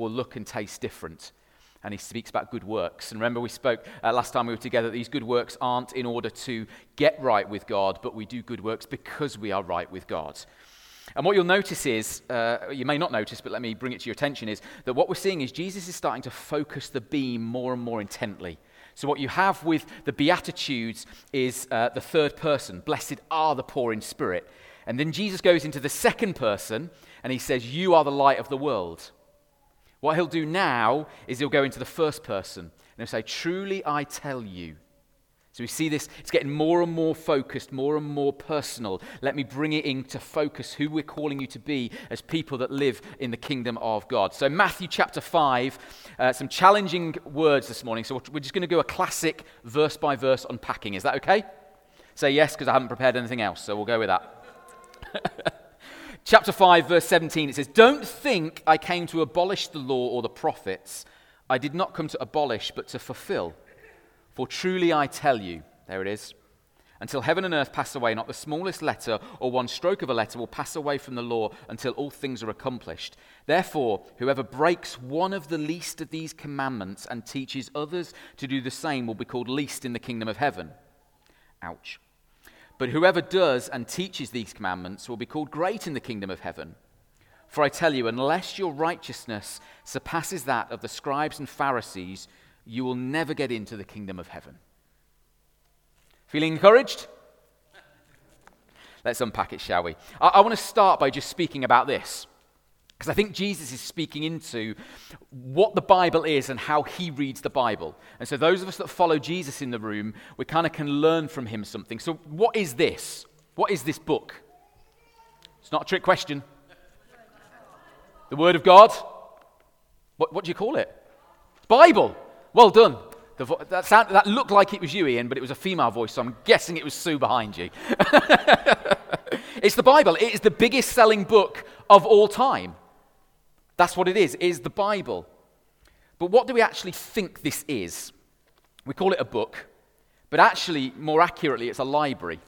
will look and taste different. And he speaks about good works. And remember, we spoke uh, last time we were together these good works aren't in order to get right with God, but we do good works because we are right with God. And what you'll notice is, uh, you may not notice, but let me bring it to your attention, is that what we're seeing is Jesus is starting to focus the beam more and more intently. So, what you have with the Beatitudes is uh, the third person Blessed are the poor in spirit. And then Jesus goes into the second person and he says, You are the light of the world. What he'll do now is he'll go into the first person and he'll say, Truly I tell you. So we see this, it's getting more and more focused, more and more personal. Let me bring it into focus who we're calling you to be as people that live in the kingdom of God. So, Matthew chapter 5, uh, some challenging words this morning. So, we're just going to go a classic verse by verse unpacking. Is that okay? Say yes, because I haven't prepared anything else, so we'll go with that. chapter 5, verse 17, it says, Don't think I came to abolish the law or the prophets. I did not come to abolish, but to fulfill. For truly I tell you, there it is, until heaven and earth pass away, not the smallest letter or one stroke of a letter will pass away from the law until all things are accomplished. Therefore, whoever breaks one of the least of these commandments and teaches others to do the same will be called least in the kingdom of heaven. Ouch. But whoever does and teaches these commandments will be called great in the kingdom of heaven. For I tell you, unless your righteousness surpasses that of the scribes and Pharisees, you will never get into the kingdom of heaven. Feeling encouraged? Let's unpack it, shall we? I, I want to start by just speaking about this. Because I think Jesus is speaking into what the Bible is and how he reads the Bible. And so, those of us that follow Jesus in the room, we kind of can learn from him something. So, what is this? What is this book? It's not a trick question. The Word of God? What, what do you call it? Bible. Well done. Vo- that, sound, that looked like it was you, Ian, but it was a female voice, so I'm guessing it was Sue behind you. it's the Bible. It is the biggest selling book of all time. That's what it is, it is the Bible. But what do we actually think this is? We call it a book, but actually, more accurately, it's a library.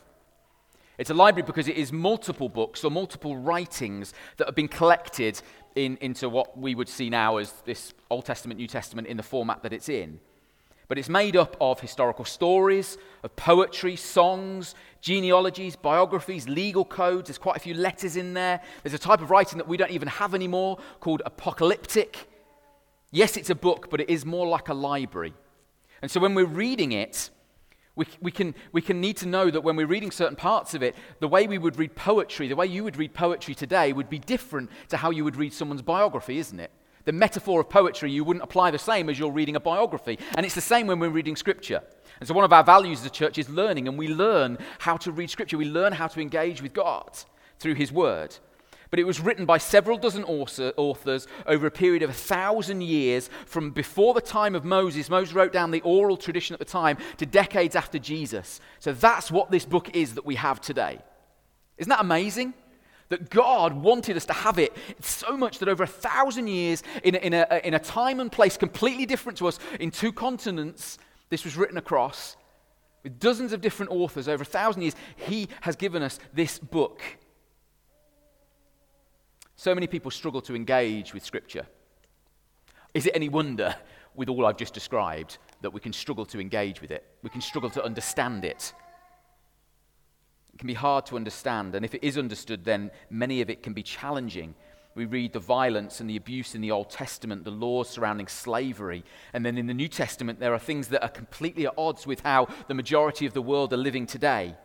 It's a library because it is multiple books or multiple writings that have been collected in, into what we would see now as this Old Testament, New Testament in the format that it's in. But it's made up of historical stories, of poetry, songs, genealogies, biographies, legal codes. There's quite a few letters in there. There's a type of writing that we don't even have anymore called apocalyptic. Yes, it's a book, but it is more like a library. And so when we're reading it, we, we, can, we can need to know that when we're reading certain parts of it, the way we would read poetry, the way you would read poetry today, would be different to how you would read someone's biography, isn't it? The metaphor of poetry, you wouldn't apply the same as you're reading a biography. And it's the same when we're reading scripture. And so, one of our values as a church is learning, and we learn how to read scripture. We learn how to engage with God through his word but it was written by several dozen authors over a period of a thousand years from before the time of Moses. Moses wrote down the oral tradition at the time to decades after Jesus. So that's what this book is that we have today. Isn't that amazing? That God wanted us to have it so much that over a thousand years, in a, in, a, in a time and place completely different to us, in two continents, this was written across. With dozens of different authors over a thousand years, He has given us this book. So many people struggle to engage with Scripture. Is it any wonder, with all I've just described, that we can struggle to engage with it? We can struggle to understand it. It can be hard to understand, and if it is understood, then many of it can be challenging. We read the violence and the abuse in the Old Testament, the laws surrounding slavery. And then in the New Testament, there are things that are completely at odds with how the majority of the world are living today.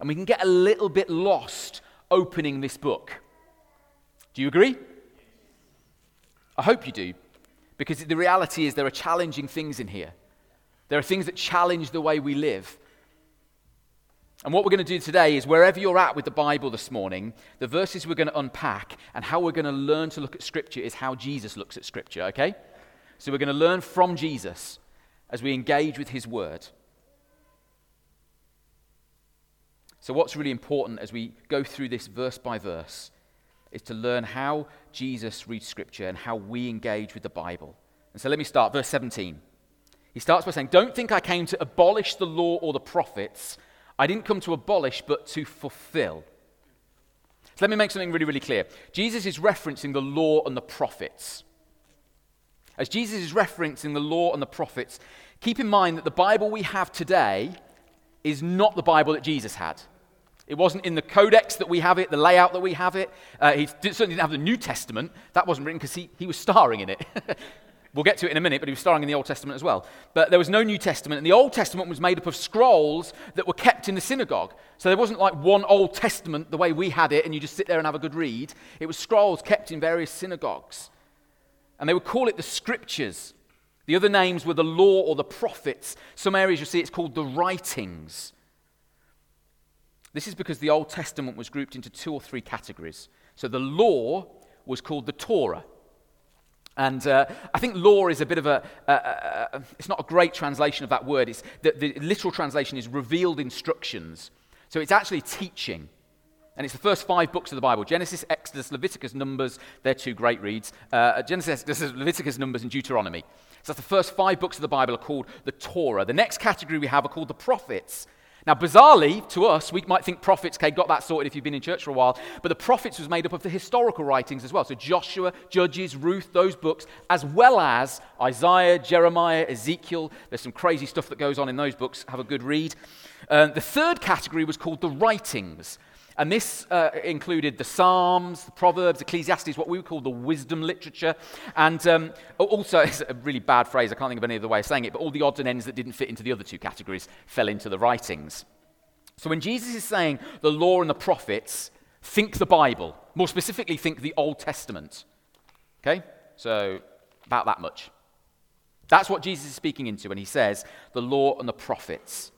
And we can get a little bit lost opening this book. Do you agree? I hope you do, because the reality is there are challenging things in here. There are things that challenge the way we live. And what we're going to do today is wherever you're at with the Bible this morning, the verses we're going to unpack and how we're going to learn to look at Scripture is how Jesus looks at Scripture, okay? So we're going to learn from Jesus as we engage with His Word. So, what's really important as we go through this verse by verse is to learn how Jesus reads Scripture and how we engage with the Bible. And so let me start, verse 17. He starts by saying, Don't think I came to abolish the law or the prophets. I didn't come to abolish, but to fulfill. So let me make something really, really clear. Jesus is referencing the law and the prophets. As Jesus is referencing the law and the prophets, keep in mind that the Bible we have today is not the Bible that Jesus had. It wasn't in the codex that we have it, the layout that we have it. Uh, he certainly didn't have the New Testament. That wasn't written because he, he was starring in it. we'll get to it in a minute, but he was starring in the Old Testament as well. But there was no New Testament, and the Old Testament was made up of scrolls that were kept in the synagogue. So there wasn't like one Old Testament the way we had it, and you just sit there and have a good read. It was scrolls kept in various synagogues. And they would call it the scriptures. The other names were the law or the prophets. Some areas you see it's called the writings. This is because the Old Testament was grouped into two or three categories. So the law was called the Torah. And uh, I think law is a bit of a, a, a, a, it's not a great translation of that word. It's, the, the literal translation is revealed instructions. So it's actually teaching. And it's the first five books of the Bible Genesis, Exodus, Leviticus, Numbers. They're two great reads. Uh, Genesis, Leviticus, Numbers, and Deuteronomy. So that's the first five books of the Bible are called the Torah. The next category we have are called the prophets. Now, bizarrely, to us, we might think prophets, okay, got that sorted if you've been in church for a while, but the prophets was made up of the historical writings as well. So Joshua, Judges, Ruth, those books, as well as Isaiah, Jeremiah, Ezekiel. There's some crazy stuff that goes on in those books. Have a good read. Uh, the third category was called the writings. And this uh, included the Psalms, the Proverbs, Ecclesiastes, what we would call the wisdom literature. And um, also, it's a really bad phrase, I can't think of any other way of saying it, but all the odds and ends that didn't fit into the other two categories fell into the writings. So when Jesus is saying the law and the prophets, think the Bible. More specifically, think the Old Testament. Okay? So, about that much. That's what Jesus is speaking into when he says the law and the prophets.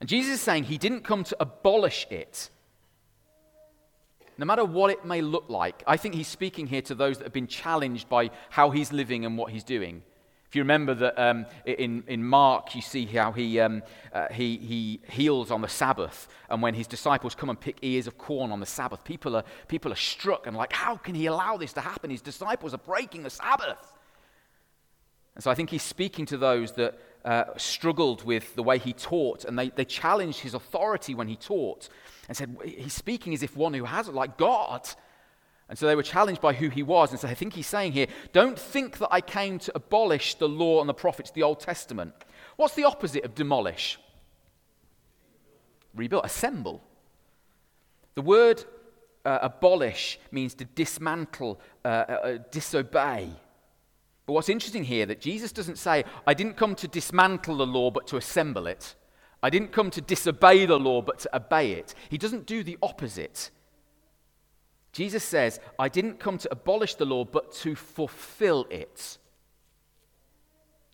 And Jesus is saying he didn't come to abolish it, no matter what it may look like. I think he's speaking here to those that have been challenged by how he's living and what he's doing. If you remember that um, in, in Mark, you see how he, um, uh, he, he heals on the Sabbath. And when his disciples come and pick ears of corn on the Sabbath, people are, people are struck and like, how can he allow this to happen? His disciples are breaking the Sabbath. And so I think he's speaking to those that uh, struggled with the way he taught, and they, they challenged his authority when he taught and said, He's speaking as if one who has like God. And so they were challenged by who he was. And so I think he's saying here, don't think that I came to abolish the law and the prophets, the Old Testament. What's the opposite of demolish? Rebuild, assemble. The word uh, abolish means to dismantle, uh, uh disobey. But what's interesting here that Jesus doesn't say, I didn't come to dismantle the law but to assemble it. I didn't come to disobey the law but to obey it. He doesn't do the opposite. Jesus says, I didn't come to abolish the law but to fulfill it.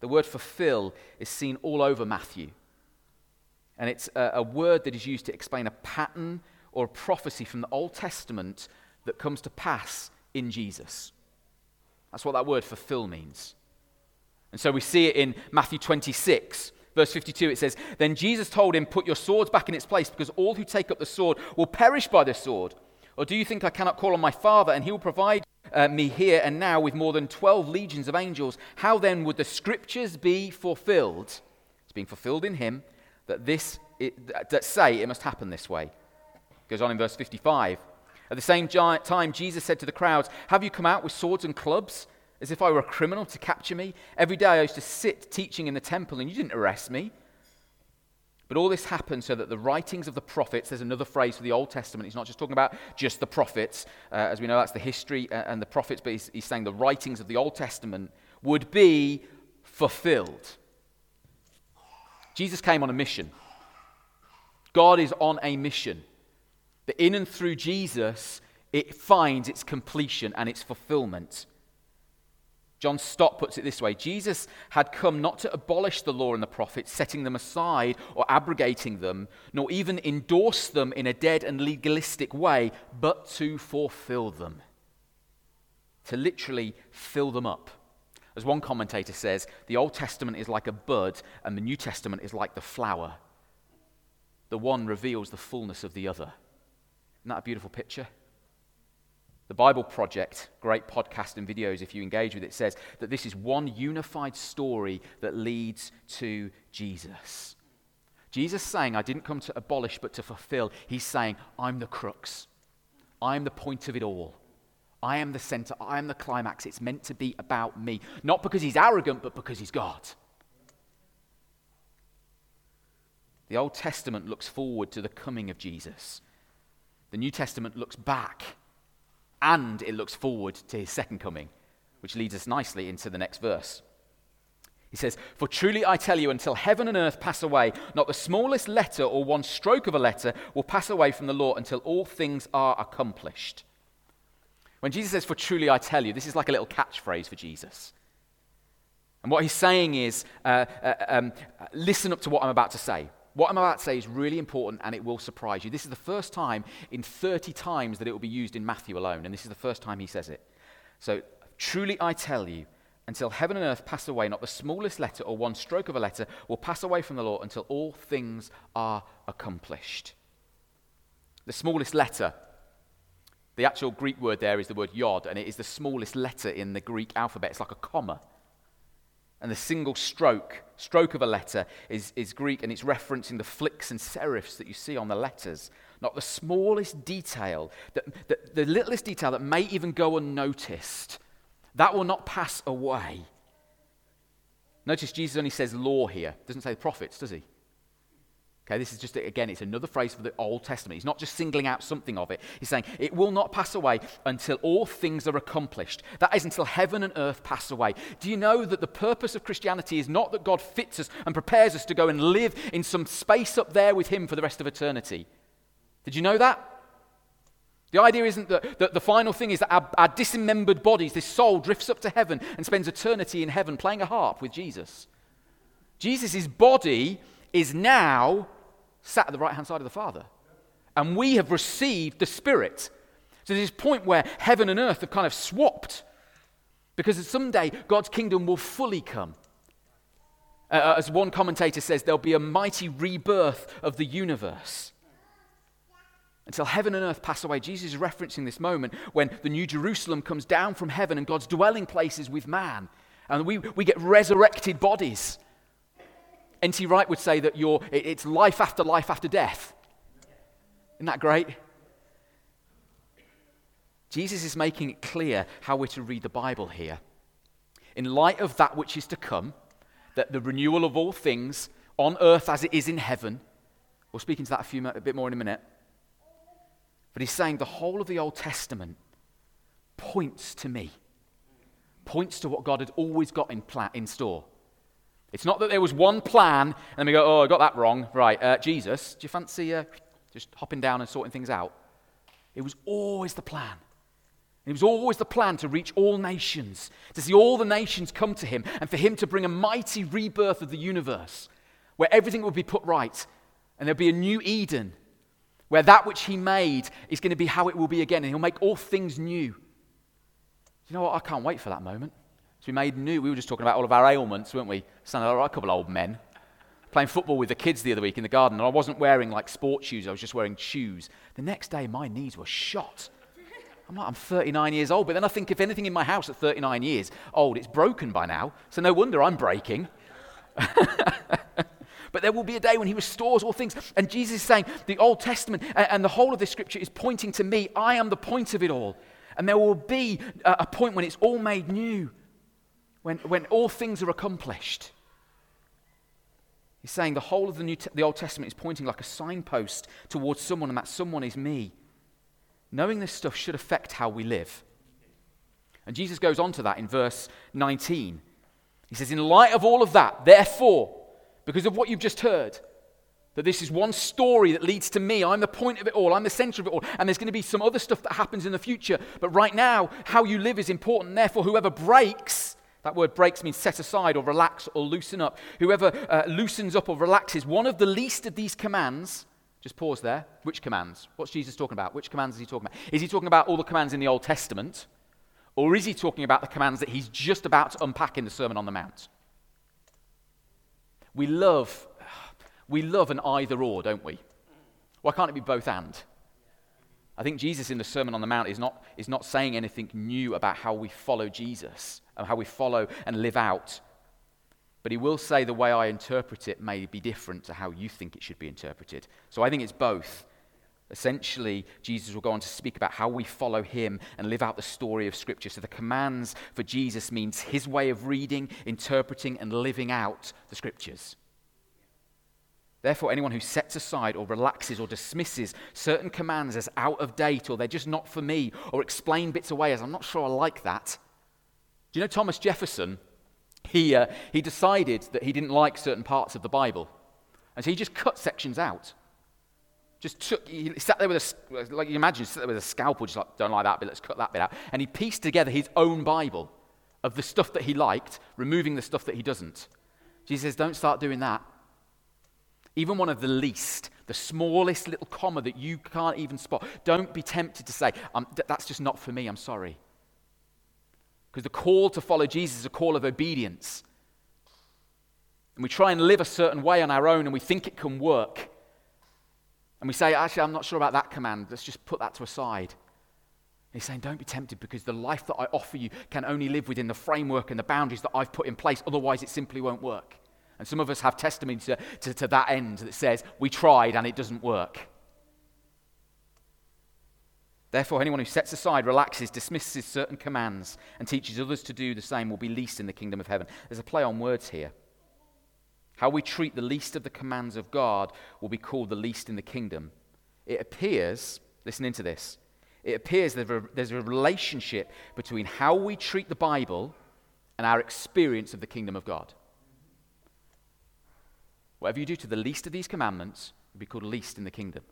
The word fulfill is seen all over Matthew. And it's a, a, word that is used to explain a pattern or a prophecy from the Old Testament that comes to pass in Jesus. That's what that word fulfill means. And so we see it in Matthew 26, verse 52. It says, Then Jesus told him, Put your swords back in its place, because all who take up the sword will perish by the sword. Or do you think I cannot call on my Father, and he will provide uh, me here and now with more than 12 legions of angels? How then would the scriptures be fulfilled? It's being fulfilled in him that this it, that say it must happen this way. It goes on in verse 55. At the same time, Jesus said to the crowds, Have you come out with swords and clubs, as if I were a criminal to capture me? Every day I used to sit teaching in the temple, and you didn't arrest me. But all this happened so that the writings of the prophets, there's another phrase for the Old Testament. He's not just talking about just the prophets. Uh, as we know, that's the history uh, and the prophets, but he's, he's saying the writings of the Old Testament would be fulfilled. Jesus came on a mission. God is on a mission. That in and through Jesus, it finds its completion and its fulfillment. John Stott puts it this way Jesus had come not to abolish the law and the prophets, setting them aside or abrogating them, nor even endorse them in a dead and legalistic way, but to fulfill them. To literally fill them up. As one commentator says, the Old Testament is like a bud, and the New Testament is like the flower. The one reveals the fullness of the other. Isn't that a beautiful picture? The Bible Project, great podcast and videos if you engage with it, says that this is one unified story that leads to Jesus. Jesus saying, I didn't come to abolish but to fulfill. He's saying, I'm the crux. I'm the point of it all. I am the center. I am the climax. It's meant to be about me. Not because he's arrogant, but because he's God. The Old Testament looks forward to the coming of Jesus. The New Testament looks back and it looks forward to his second coming, which leads us nicely into the next verse. He says, For truly I tell you, until heaven and earth pass away, not the smallest letter or one stroke of a letter will pass away from the law until all things are accomplished. When Jesus says, For truly I tell you, this is like a little catchphrase for Jesus. And what he's saying is, uh, uh, um, listen up to what I'm about to say. What I'm about to say is really important and it will surprise you. This is the first time in 30 times that it will be used in Matthew alone, and this is the first time he says it. So, truly I tell you, until heaven and earth pass away, not the smallest letter or one stroke of a letter will pass away from the law until all things are accomplished. The smallest letter, the actual Greek word there is the word yod, and it is the smallest letter in the Greek alphabet. It's like a comma. And the single stroke, stroke of a letter, is, is Greek, and it's referencing the flicks and serifs that you see on the letters. Not the smallest detail, the, the, the littlest detail that may even go unnoticed. That will not pass away. Notice Jesus only says law here, doesn't say the prophets, does he? Okay, this is just, again, it's another phrase for the Old Testament. He's not just singling out something of it. He's saying, it will not pass away until all things are accomplished. That is until heaven and earth pass away. Do you know that the purpose of Christianity is not that God fits us and prepares us to go and live in some space up there with Him for the rest of eternity? Did you know that? The idea isn't that, that the final thing is that our, our dismembered bodies, this soul, drifts up to heaven and spends eternity in heaven playing a harp with Jesus. Jesus' body is now sat at the right hand side of the Father. And we have received the Spirit. So there's this point where heaven and earth have kind of swapped. Because someday God's kingdom will fully come. Uh, uh, as one commentator says, there'll be a mighty rebirth of the universe. Until heaven and earth pass away, Jesus is referencing this moment when the New Jerusalem comes down from heaven and God's dwelling places with man. And we, we get resurrected bodies. N.T. Wright would say that you're, it's life after life after death. Isn't that great? Jesus is making it clear how we're to read the Bible here. In light of that which is to come, that the renewal of all things on earth as it is in heaven, we'll speak into that a, few, a bit more in a minute. But he's saying the whole of the Old Testament points to me, points to what God had always got in, pla- in store. It's not that there was one plan and then we go, oh, I got that wrong. Right, uh, Jesus, do you fancy uh, just hopping down and sorting things out? It was always the plan. It was always the plan to reach all nations, to see all the nations come to him, and for him to bring a mighty rebirth of the universe where everything would be put right and there'll be a new Eden where that which he made is going to be how it will be again, and he'll make all things new. You know what? I can't wait for that moment. So we made new. We were just talking about all of our ailments, weren't we? Sounded like a couple of old men. Playing football with the kids the other week in the garden, and I wasn't wearing like sports shoes, I was just wearing shoes. The next day, my knees were shot. I'm like, I'm 39 years old, but then I think if anything in my house at 39 years old, it's broken by now, so no wonder I'm breaking. but there will be a day when he restores all things. And Jesus is saying the Old Testament and the whole of this scripture is pointing to me. I am the point of it all. And there will be a point when it's all made new when, when all things are accomplished. He's saying the whole of the, New the Old Testament is pointing like a signpost towards someone, and that someone is me. Knowing this stuff should affect how we live. And Jesus goes on to that in verse 19. He says, In light of all of that, therefore, because of what you've just heard, that this is one story that leads to me. I'm the point of it all. I'm the center of it all. And there's going to be some other stuff that happens in the future. But right now, how you live is important. Therefore, whoever breaks that word breaks means set aside or relax or loosen up. Whoever uh, loosens up or relaxes one of the least of these commands, just pause there. Which commands? What's Jesus talking about? Which commands is he talking about? Is he talking about all the commands in the Old Testament? Or is he talking about the commands that he's just about to unpack in the Sermon on the Mount? We love, we love an either or, don't we? Why can't it be both and? I think Jesus in the Sermon on the Mount is not, is not saying anything new about how we follow Jesus and how we follow and live out. But he will say the way I interpret it may be different to how you think it should be interpreted. So I think it's both. Essentially, Jesus will go on to speak about how we follow him and live out the story of Scripture. So the commands for Jesus means his way of reading, interpreting, and living out the Scriptures. Therefore, anyone who sets aside or relaxes or dismisses certain commands as out of date or they're just not for me or explain bits away as I'm not sure I like that. Do you know Thomas Jefferson? He, uh, he decided that he didn't like certain parts of the Bible. And so he just cut sections out. Just took, he sat there with a, like you imagine, sat there with a scalpel, just like, don't like that bit, let's cut that bit out. And he pieced together his own Bible of the stuff that he liked, removing the stuff that he doesn't. Jesus says, don't start doing that. Even one of the least, the smallest little comma that you can't even spot, don't be tempted to say, that's just not for me, I'm sorry. Because the call to follow Jesus is a call of obedience. And we try and live a certain way on our own and we think it can work. And we say, actually, I'm not sure about that command. Let's just put that to a side. he's saying, don't be tempted because the life that I offer you can only live within the framework and the boundaries that I've put in place. Otherwise, it simply won't work. And some of us have testimony to, to, to that end that says, we tried and it doesn't work. Therefore, anyone who sets aside, relaxes, dismisses certain commands, and teaches others to do the same will be least in the kingdom of heaven. There's a play on words here. How we treat the least of the commands of God will be called the least in the kingdom. It appears, listen into this, it appears that there's a relationship between how we treat the Bible and our experience of the kingdom of God. Whatever you do to the least of these commandments will be called least in the kingdom.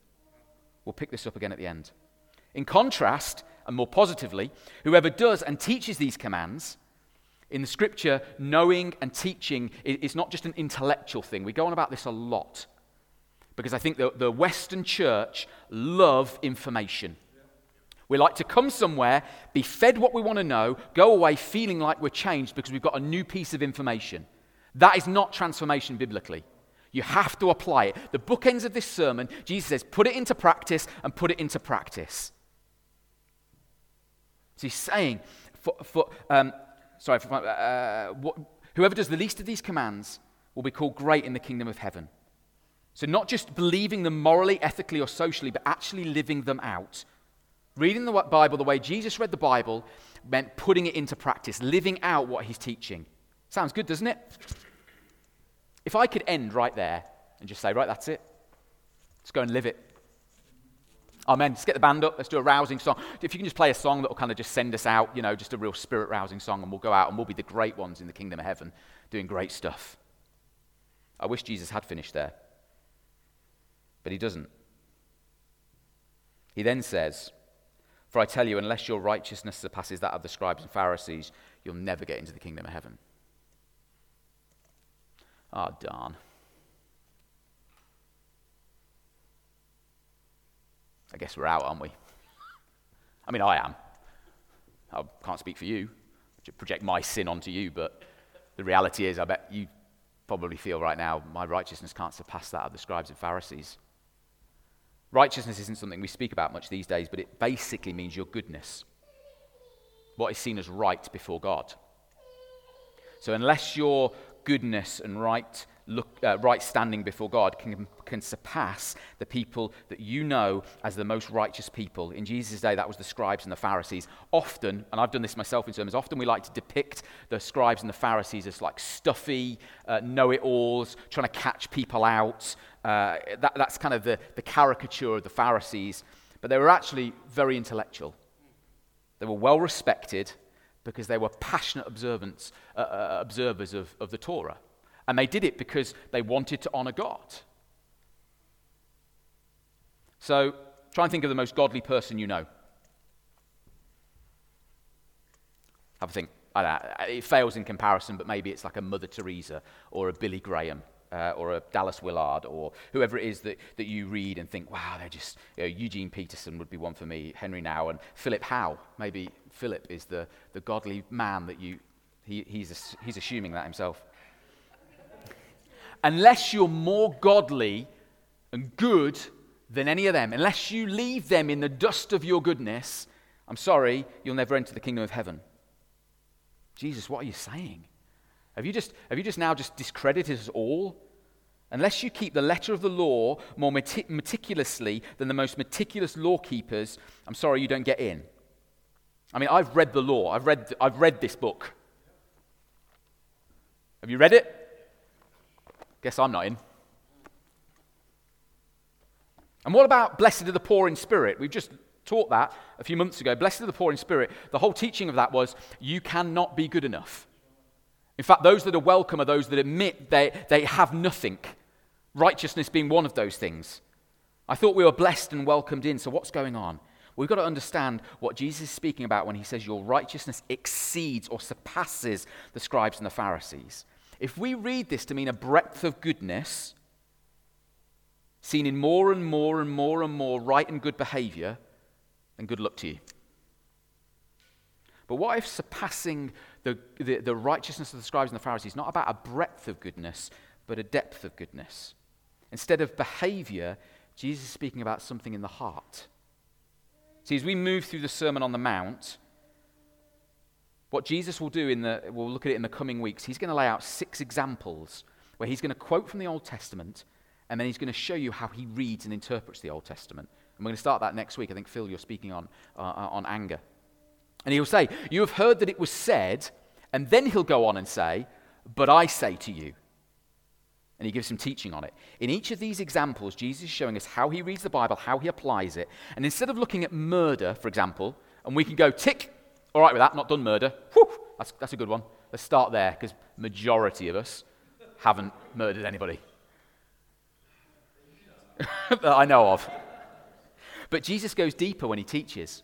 We'll pick this up again at the end. In contrast, and more positively, whoever does and teaches these commands in the scripture, knowing and teaching is not just an intellectual thing. We go on about this a lot because I think the, the Western church love information. We like to come somewhere, be fed what we want to know, go away feeling like we're changed because we've got a new piece of information. That is not transformation biblically. You have to apply it. The bookends of this sermon, Jesus says, put it into practice and put it into practice. So he's saying, for, for, um, sorry, for, uh, what, whoever does the least of these commands will be called great in the kingdom of heaven. So, not just believing them morally, ethically, or socially, but actually living them out. Reading the Bible the way Jesus read the Bible meant putting it into practice, living out what he's teaching. Sounds good, doesn't it? If I could end right there and just say, right, that's it, let's go and live it. Amen. Let's get the band up. Let's do a rousing song. If you can just play a song that will kind of just send us out, you know, just a real spirit rousing song, and we'll go out and we'll be the great ones in the kingdom of heaven doing great stuff. I wish Jesus had finished there, but he doesn't. He then says, For I tell you, unless your righteousness surpasses that of the scribes and Pharisees, you'll never get into the kingdom of heaven. Ah, oh, darn. I guess we're out, aren't we? I mean, I am. I can't speak for you, project my sin onto you, but the reality is, I bet you probably feel right now, my righteousness can't surpass that of the scribes and Pharisees. Righteousness isn't something we speak about much these days, but it basically means your goodness. What is seen as right before God. So, unless your goodness and right look, uh, right standing before God can, can surpass the people that you know as the most righteous people. In Jesus' day, that was the scribes and the Pharisees. Often, and I've done this myself in sermons, often we like to depict the scribes and the Pharisees as like stuffy, uh, know it alls, trying to catch people out. Uh, that, that's kind of the, the caricature of the Pharisees. But they were actually very intellectual, they were well respected because they were passionate uh, uh, observers of, of the Torah. And they did it because they wanted to honor God. So try and think of the most godly person you know. Have a think. it fails in comparison, but maybe it's like a Mother Teresa or a Billy Graham. Uh, or a Dallas Willard, or whoever it is that, that you read and think, wow, they're just, you know, Eugene Peterson would be one for me, Henri Nouwen, and Philip Howe. Maybe Philip is the, the godly man that you, he, he's, he's assuming that himself unless you're more godly and good than any of them, unless you leave them in the dust of your goodness, I'm sorry, you'll never enter the kingdom of heaven. Jesus, what are you saying? Have you just, have you just now just discredited us all? Unless you keep the letter of the law more meticulously than the most meticulous law keepers, I'm sorry you don't get in. I mean, I've read the law, I've read, I've read this book. Have you read it? Guess I'm not in. And what about blessed are the poor in spirit? We've just taught that a few months ago. Blessed are the poor in spirit. The whole teaching of that was you cannot be good enough. In fact, those that are welcome are those that admit they, they have nothing. Righteousness being one of those things. I thought we were blessed and welcomed in, so what's going on? We've got to understand what Jesus is speaking about when he says your righteousness exceeds or surpasses the scribes and the Pharisees. If we read this to mean a breadth of goodness, seen in more and more and more and more right and good behavior, then good luck to you. But what if surpassing the, the, the, righteousness of the scribes and the Pharisees is not about a breadth of goodness, but a depth of goodness? Instead of behavior, Jesus is speaking about something in the heart. See, as we move through the Sermon on the Mount, what Jesus will do in the, we'll look at it in the coming weeks, he's going to lay out six examples where he's going to quote from the Old Testament and then he's going to show you how he reads and interprets the Old Testament. And we're going to start that next week. I think, Phil, you're speaking on, uh, uh on anger. And he'll say, You have heard that it was said, and then he'll go on and say, But I say to you and he gives some teaching on it. In each of these examples, Jesus is showing us how he reads the Bible, how he applies it. And instead of looking at murder, for example, and we can go tick, all right with that, not done murder. Whew, that's, that's a good one. Let's start there because majority of us haven't murdered anybody that I know of. But Jesus goes deeper when he teaches.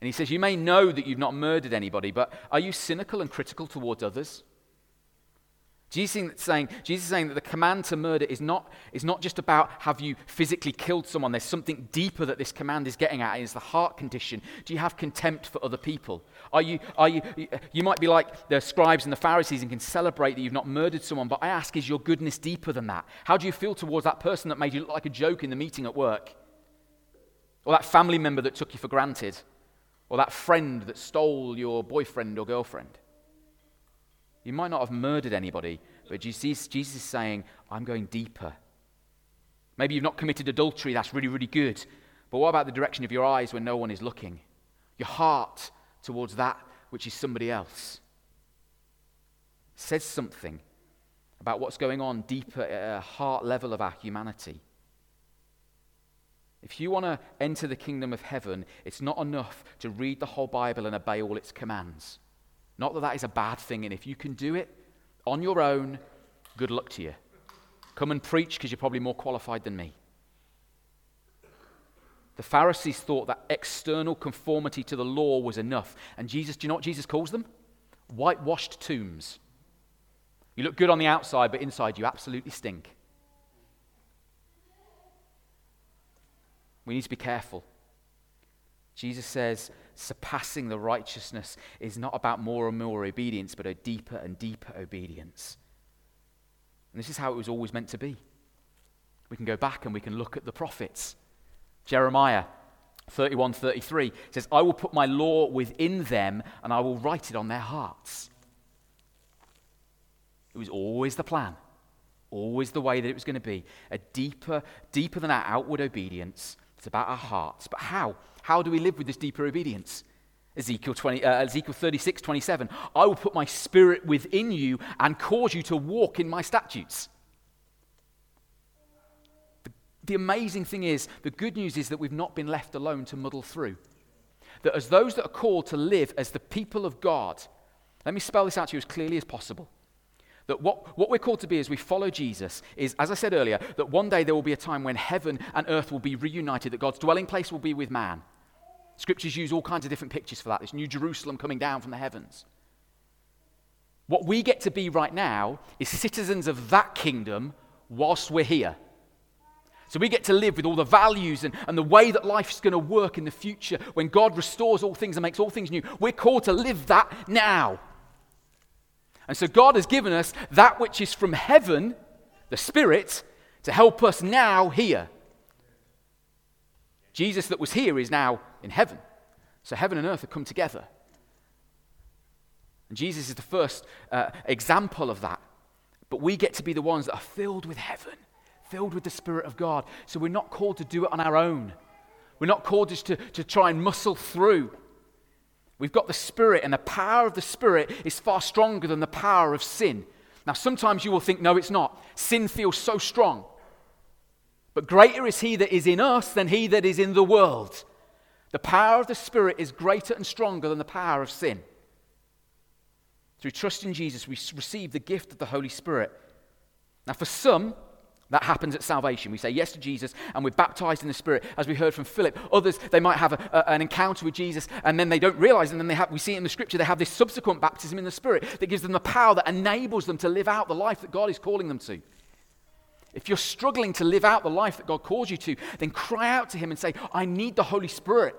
And he says, You may know that you've not murdered anybody, but are you cynical and critical towards others? Jesus is saying, Jesus is saying that the command to murder is not, is not just about have you physically killed someone. There's something deeper that this command is getting at. It's the heart condition. Do you have contempt for other people? Are you, are you, you might be like the scribes and the Pharisees and can celebrate that you've not murdered someone, but I ask, is your goodness deeper than that? How do you feel towards that person that made you look like a joke in the meeting at work? Or that family member that took you for granted? Or that friend that stole your boyfriend or girlfriend? You might not have murdered anybody, but Jesus, Jesus is saying, I'm going deeper. Maybe you've not committed adultery, that's really, really good. But what about the direction of your eyes when no one is looking? Your heart towards that which is somebody else. says something about what's going on deeper at a heart level of our humanity. If you want to enter the kingdom of heaven, it's not enough to read the whole Bible and obey all its commands. Not that that is a bad thing, and if you can do it on your own, good luck to you. Come and preach because you're probably more qualified than me. The Pharisees thought that external conformity to the law was enough. And Jesus, do you know what Jesus calls them? Whitewashed tombs. You look good on the outside, but inside you absolutely stink. We need to be careful. Jesus says, surpassing the righteousness is not about more and more obedience, but a deeper and deeper obedience. And this is how it was always meant to be. We can go back and we can look at the prophets. Jeremiah 31 33 says, I will put my law within them and I will write it on their hearts. It was always the plan, always the way that it was going to be. A deeper, deeper than our outward obedience. It's about our hearts. But how? How do we live with this deeper obedience? Ezekiel, 20, uh, Ezekiel 36, 27. I will put my spirit within you and cause you to walk in my statutes. The, the amazing thing is, the good news is that we've not been left alone to muddle through. That as those that are called to live as the people of God, let me spell this out to you as clearly as possible. That what, what we're called to be as we follow Jesus is, as I said earlier, that one day there will be a time when heaven and earth will be reunited, that God's dwelling place will be with man. Scriptures use all kinds of different pictures for that. This new Jerusalem coming down from the heavens. What we get to be right now is citizens of that kingdom whilst we're here. So we get to live with all the values and, and the way that life's going to work in the future when God restores all things and makes all things new. We're called to live that now. And so God has given us that which is from heaven, the Spirit, to help us now here. Jesus that was here is now in heaven. So heaven and earth have come together. And Jesus is the first uh, example of that. But we get to be the ones that are filled with heaven, filled with the Spirit of God. So we're not called to do it on our own. We're not called just to, to try and muscle through. We've got the Spirit, and the power of the Spirit is far stronger than the power of sin. Now, sometimes you will think, no, it's not. Sin feels so strong. But greater is He that is in us than He that is in the world. The power of the Spirit is greater and stronger than the power of sin. Through trust in Jesus, we receive the gift of the Holy Spirit. Now, for some, that happens at salvation. We say yes to Jesus and we're baptized in the Spirit, as we heard from Philip. Others, they might have a, a, an encounter with Jesus and then they don't realize, and then they have, we see it in the scripture, they have this subsequent baptism in the Spirit that gives them the power that enables them to live out the life that God is calling them to. If you're struggling to live out the life that God calls you to, then cry out to Him and say, I need the Holy Spirit.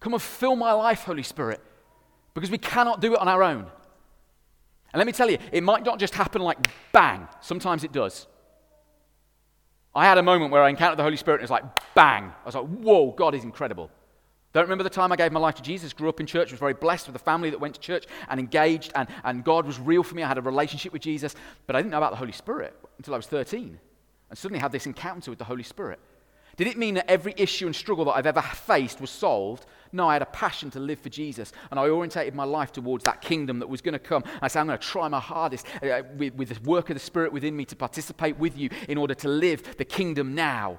Come and fill my life, Holy Spirit. Because we cannot do it on our own. And let me tell you, it might not just happen like bang, sometimes it does. I had a moment where I encountered the Holy Spirit and it was like bang. I was like, whoa, God is incredible. Don't remember the time I gave my life to Jesus, grew up in church, was very blessed with a family that went to church and engaged, and, and God was real for me. I had a relationship with Jesus, but I didn't know about the Holy Spirit until I was 13. And suddenly had this encounter with the Holy Spirit. Did it mean that every issue and struggle that I've ever faced was solved? No, I had a passion to live for Jesus, and I orientated my life towards that kingdom that was going to come. I said, I'm going to try my hardest uh, with, with the work of the Spirit within me to participate with you in order to live the kingdom now.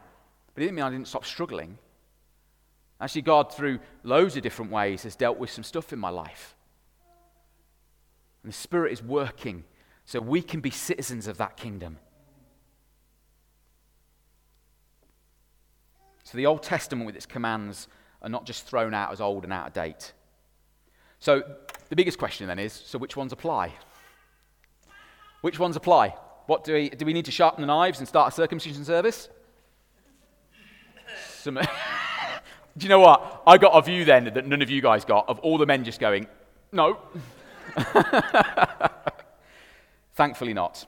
But it didn't mean I didn't stop struggling. Actually, God, through loads of different ways, has dealt with some stuff in my life. And the Spirit is working so we can be citizens of that kingdom. So the Old Testament, with its commands, are not just thrown out as old and out of date. So the biggest question then is so which ones apply? Which ones apply? What do we, do we need to sharpen the knives and start a circumcision service? Some. Do you know what? I got a view then that none of you guys got of all the men just going, no. Thankfully not.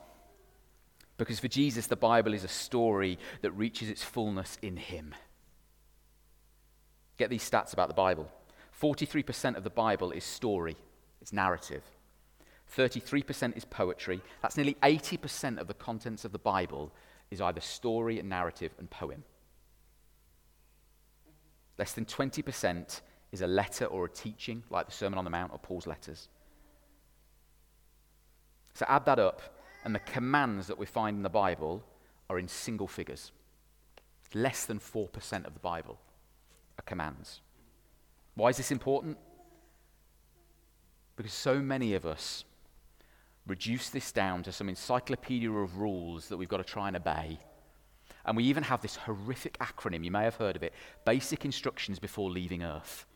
Because for Jesus, the Bible is a story that reaches its fullness in Him. Get these stats about the Bible 43% of the Bible is story, it's narrative. 33% is poetry. That's nearly 80% of the contents of the Bible is either story and narrative and poem. Less than 20% is a letter or a teaching, like the Sermon on the Mount or Paul's letters. So add that up, and the commands that we find in the Bible are in single figures. Less than 4% of the Bible are commands. Why is this important? Because so many of us reduce this down to some encyclopedia of rules that we've got to try and obey and we even have this horrific acronym, you may have heard of it Basic Instructions Before Leaving Earth.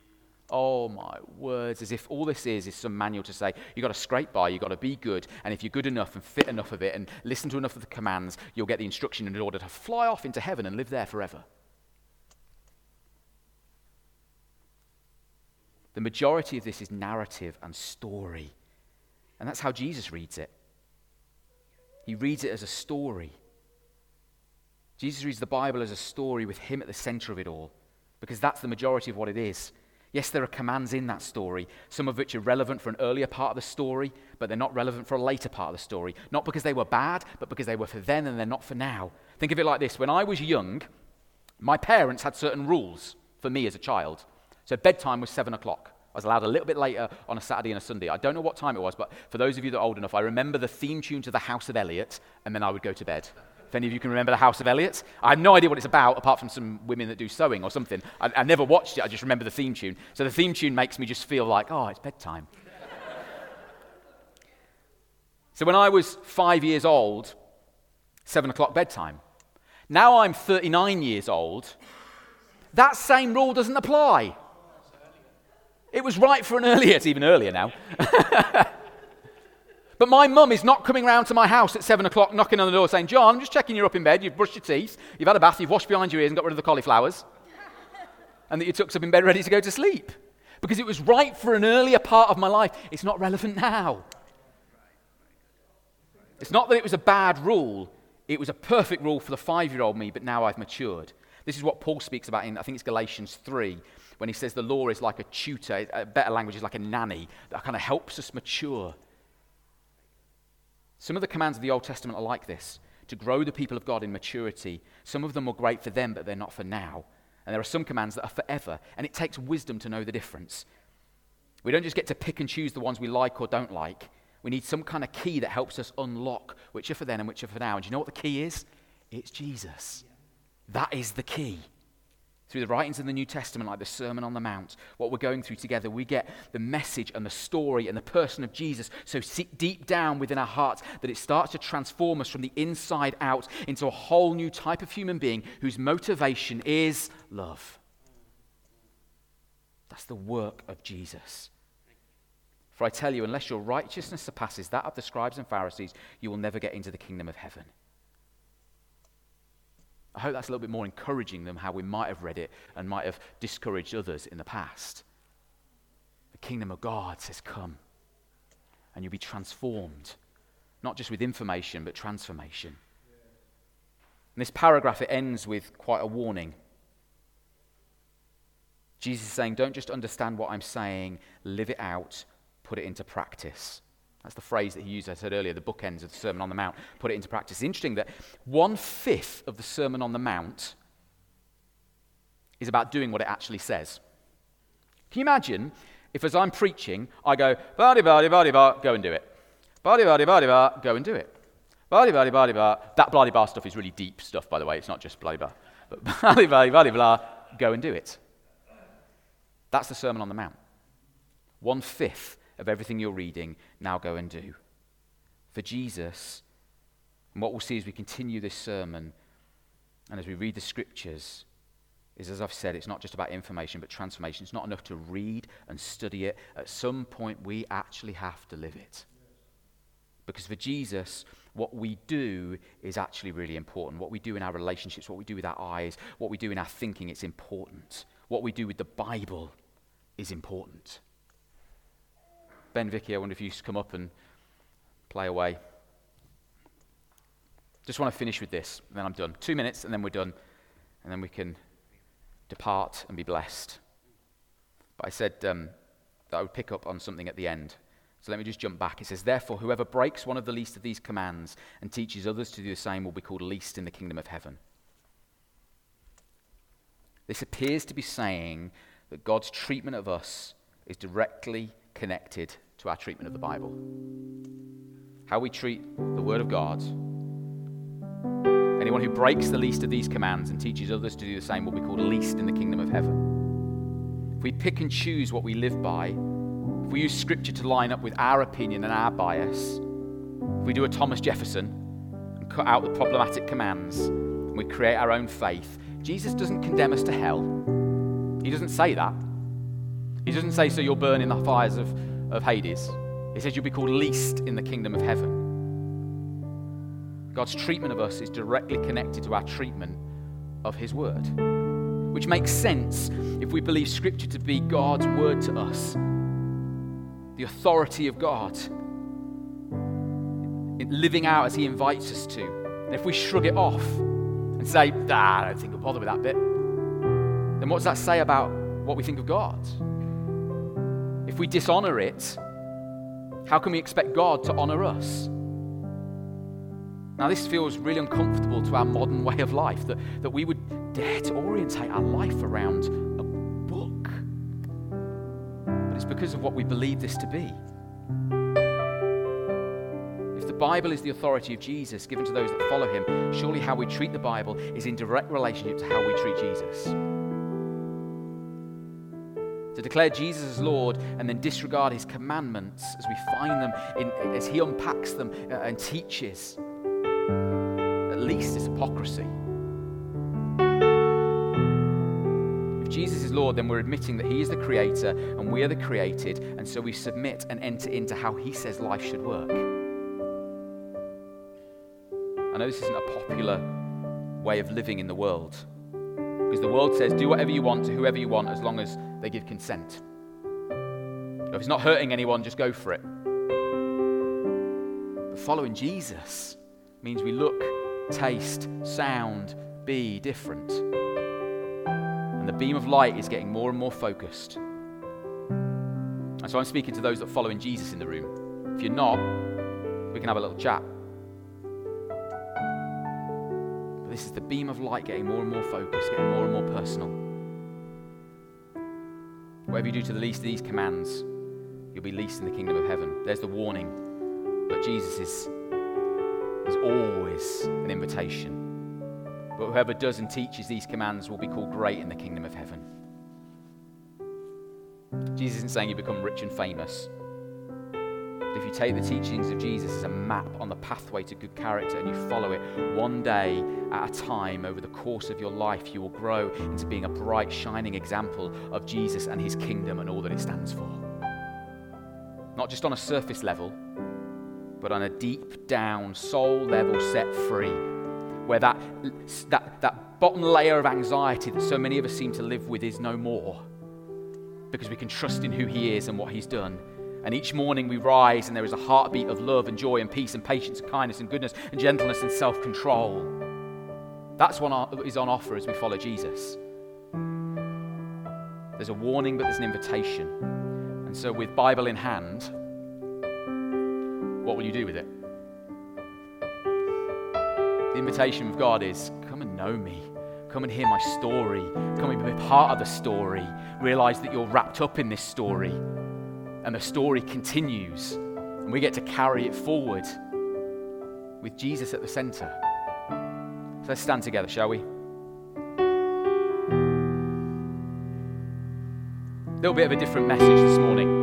Oh my words, as if all this is is some manual to say you've got to scrape by, you've got to be good, and if you're good enough and fit enough of it and listen to enough of the commands, you'll get the instruction in order to fly off into heaven and live there forever. The majority of this is narrative and story. And that's how Jesus reads it. He reads it as a story. Jesus reads the Bible as a story with him at the center of it all, because that's the majority of what it is. Yes, there are commands in that story, some of which are relevant for an earlier part of the story, but they're not relevant for a later part of the story. Not because they were bad, but because they were for then and they're not for now. Think of it like this when I was young, my parents had certain rules for me as a child. So bedtime was seven o'clock. I was allowed a little bit later on a Saturday and a Sunday. I don't know what time it was, but for those of you that are old enough, I remember the theme tune to the House of Eliott, and then I would go to bed. If any of you can remember the House of Eliott, I have no idea what it's about apart from some women that do sewing or something. I, I never watched it, I just remember the theme tune. So the theme tune makes me just feel like, oh, it's bedtime. so when I was five years old, seven o'clock bedtime. Now I'm 39 years old, that same rule doesn't apply. It was right for an earlier, it's even earlier now. But my mum is not coming round to my house at seven o'clock knocking on the door saying, John, I'm just checking you're up in bed, you've brushed your teeth, you've had a bath, you've washed behind your ears and got rid of the cauliflowers, and that you took up in bed ready to go to sleep. Because it was right for an earlier part of my life. It's not relevant now. It's not that it was a bad rule, it was a perfect rule for the five year old me, but now I've matured. This is what Paul speaks about in, I think it's Galatians 3, when he says the law is like a tutor, a better language is like a nanny that kind of helps us mature Some of the commands of the Old Testament are like this to grow the people of God in maturity. Some of them are great for them, but they're not for now. And there are some commands that are forever, and it takes wisdom to know the difference. We don't just get to pick and choose the ones we like or don't like. We need some kind of key that helps us unlock which are for then and which are for now. And do you know what the key is? It's Jesus. That is the key. Through the writings of the New Testament, like the Sermon on the Mount, what we're going through together, we get the message and the story and the person of Jesus so deep down within our hearts that it starts to transform us from the inside out into a whole new type of human being whose motivation is love. That's the work of Jesus. For I tell you, unless your righteousness surpasses that of the scribes and Pharisees, you will never get into the kingdom of heaven. I hope that's a little bit more encouraging than how we might have read it and might have discouraged others in the past. The kingdom of God says, Come, and you'll be transformed, not just with information, but transformation. In this paragraph, it ends with quite a warning. Jesus is saying, Don't just understand what I'm saying, live it out put it into practice. That's the phrase that he used, I said earlier, the bookends of the Sermon on the Mount, put it into practice. It's interesting that one fifth of the Sermon on the Mount is about doing what it actually says. Can you imagine if, as I'm preaching, I go, body, body, body, bar, go and do it. Body, body, body, bar, go and do it. Body, body, bar. That bloody bar stuff is really deep stuff, by the way. It's not just bloody bar. But body, body, body, blah, go and do it. That's the Sermon on the Mount. One fifth of everything you're reading, now go and do. For Jesus, and what we'll see as we continue this sermon and as we read the scriptures, is as I've said, it's not just about information, but transformation. It's not enough to read and study it. At some point, we actually have to live it. Because for Jesus, what we do is actually really important. What we do in our relationships, what we do with our eyes, what we do in our thinking, it's important. What we do with the Bible is important. Ben Vicky, I wonder if you come up and play away. Just want to finish with this, and then I'm done. Two minutes, and then we're done, and then we can depart and be blessed. But I said um, that I would pick up on something at the end. So let me just jump back. It says, Therefore, whoever breaks one of the least of these commands and teaches others to do the same will be called least in the kingdom of heaven. This appears to be saying that God's treatment of us is directly connected to our treatment of the Bible. How we treat the Word of God. Anyone who breaks the least of these commands and teaches others to do the same will be called least in the kingdom of heaven. If we pick and choose what we live by, if we use Scripture to line up with our opinion and our bias, if we do a Thomas Jefferson and cut out the problematic commands, and we create our own faith, Jesus doesn't condemn us to hell. He doesn't say that. He doesn't say, so you'll burn in the fires of, of Hades. He says you'll be called least in the kingdom of heaven. God's treatment of us is directly connected to our treatment of His word, which makes sense if we believe Scripture to be God's word to us, the authority of God, living out as He invites us to. And if we shrug it off and say, ah, I don't think we'll bother with that bit, then what does that say about what we think of God? If we dishonor it, how can we expect God to honor us? Now, this feels really uncomfortable to our modern way of life that, that we would dare to orientate our life around a book. But it's because of what we believe this to be. If the Bible is the authority of Jesus given to those that follow him, surely how we treat the Bible is in direct relationship to how we treat Jesus to declare Jesus as Lord and then disregard his commandments as we find them, in, as he unpacks them uh, and teaches, at least it's hypocrisy. If Jesus is Lord, then we're admitting that he is the creator and we are the created, and so we submit and enter into how he says life should work. I know this isn't a popular way of living in the world. Because the world says, do whatever you want to whoever you want as long as they give consent. If it's not hurting anyone, just go for it. But following Jesus means we look, taste, sound, be different. And the beam of light is getting more and more focused. And so I'm speaking to those that follow in Jesus in the room. If you're not, we can have a little chat. But this is the beam of light getting more and more focused, getting more and more personal. Whatever you do to the least of these commands, you'll be least in the kingdom of heaven. There's the warning. But Jesus is, is always an invitation. But whoever does and teaches these commands will be called great in the kingdom of heaven. Jesus isn't saying you become rich and famous. But if you take the teachings of Jesus as a map on the pathway to good character and you follow it one day at a time over the course of your life, you will grow into being a bright, shining example of Jesus and his kingdom and all that it stands for. Not just on a surface level, but on a deep down, soul level set free, where that, that, that bottom layer of anxiety that so many of us seem to live with is no more because we can trust in who He is and what He's done. And each morning we rise, and there is a heartbeat of love and joy and peace and patience and kindness and goodness and gentleness and self control. That's what is on offer as we follow Jesus. There's a warning, but there's an invitation. And so, with Bible in hand, what will you do with it? The invitation of God is come and know me. Come and hear my story. Come and be part of the story. Realize that you're wrapped up in this story. And the story continues. And we get to carry it forward with Jesus at the center. So let's stand together, shall we? A little bit of a different message this morning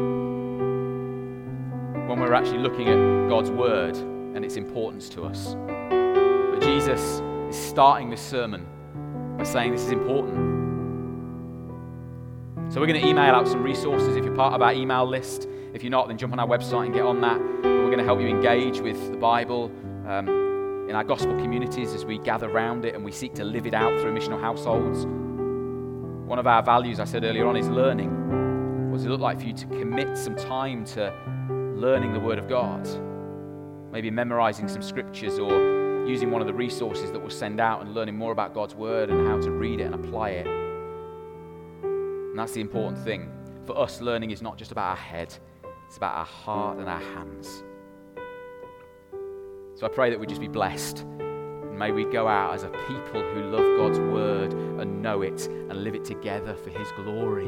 when we're actually looking at God's word and its importance to us. But Jesus is starting this sermon by saying this is important. So we're going to email out some resources if you're part of our email list. If you're not, then jump on our website and get on that. But we're going to help you engage with the Bible um, in our gospel communities as we gather around it and we seek to live it out through missional households. One of our values, I said earlier on, is learning. What does it look like for you to commit some time to learning the Word of God? Maybe memorizing some scriptures or using one of the resources that we'll send out and learning more about God's Word and how to read it and apply it. And that's the important thing. For us, learning is not just about our head, it's about our heart and our hands. So I pray that we just be blessed. And may we go out as a people who love God's Word and know it and live it together for His glory.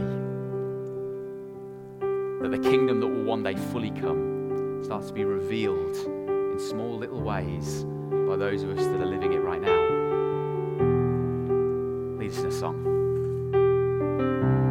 That the kingdom that will one day fully come starts to be revealed in small little ways by those of us that are living it right now. Lead us in a song.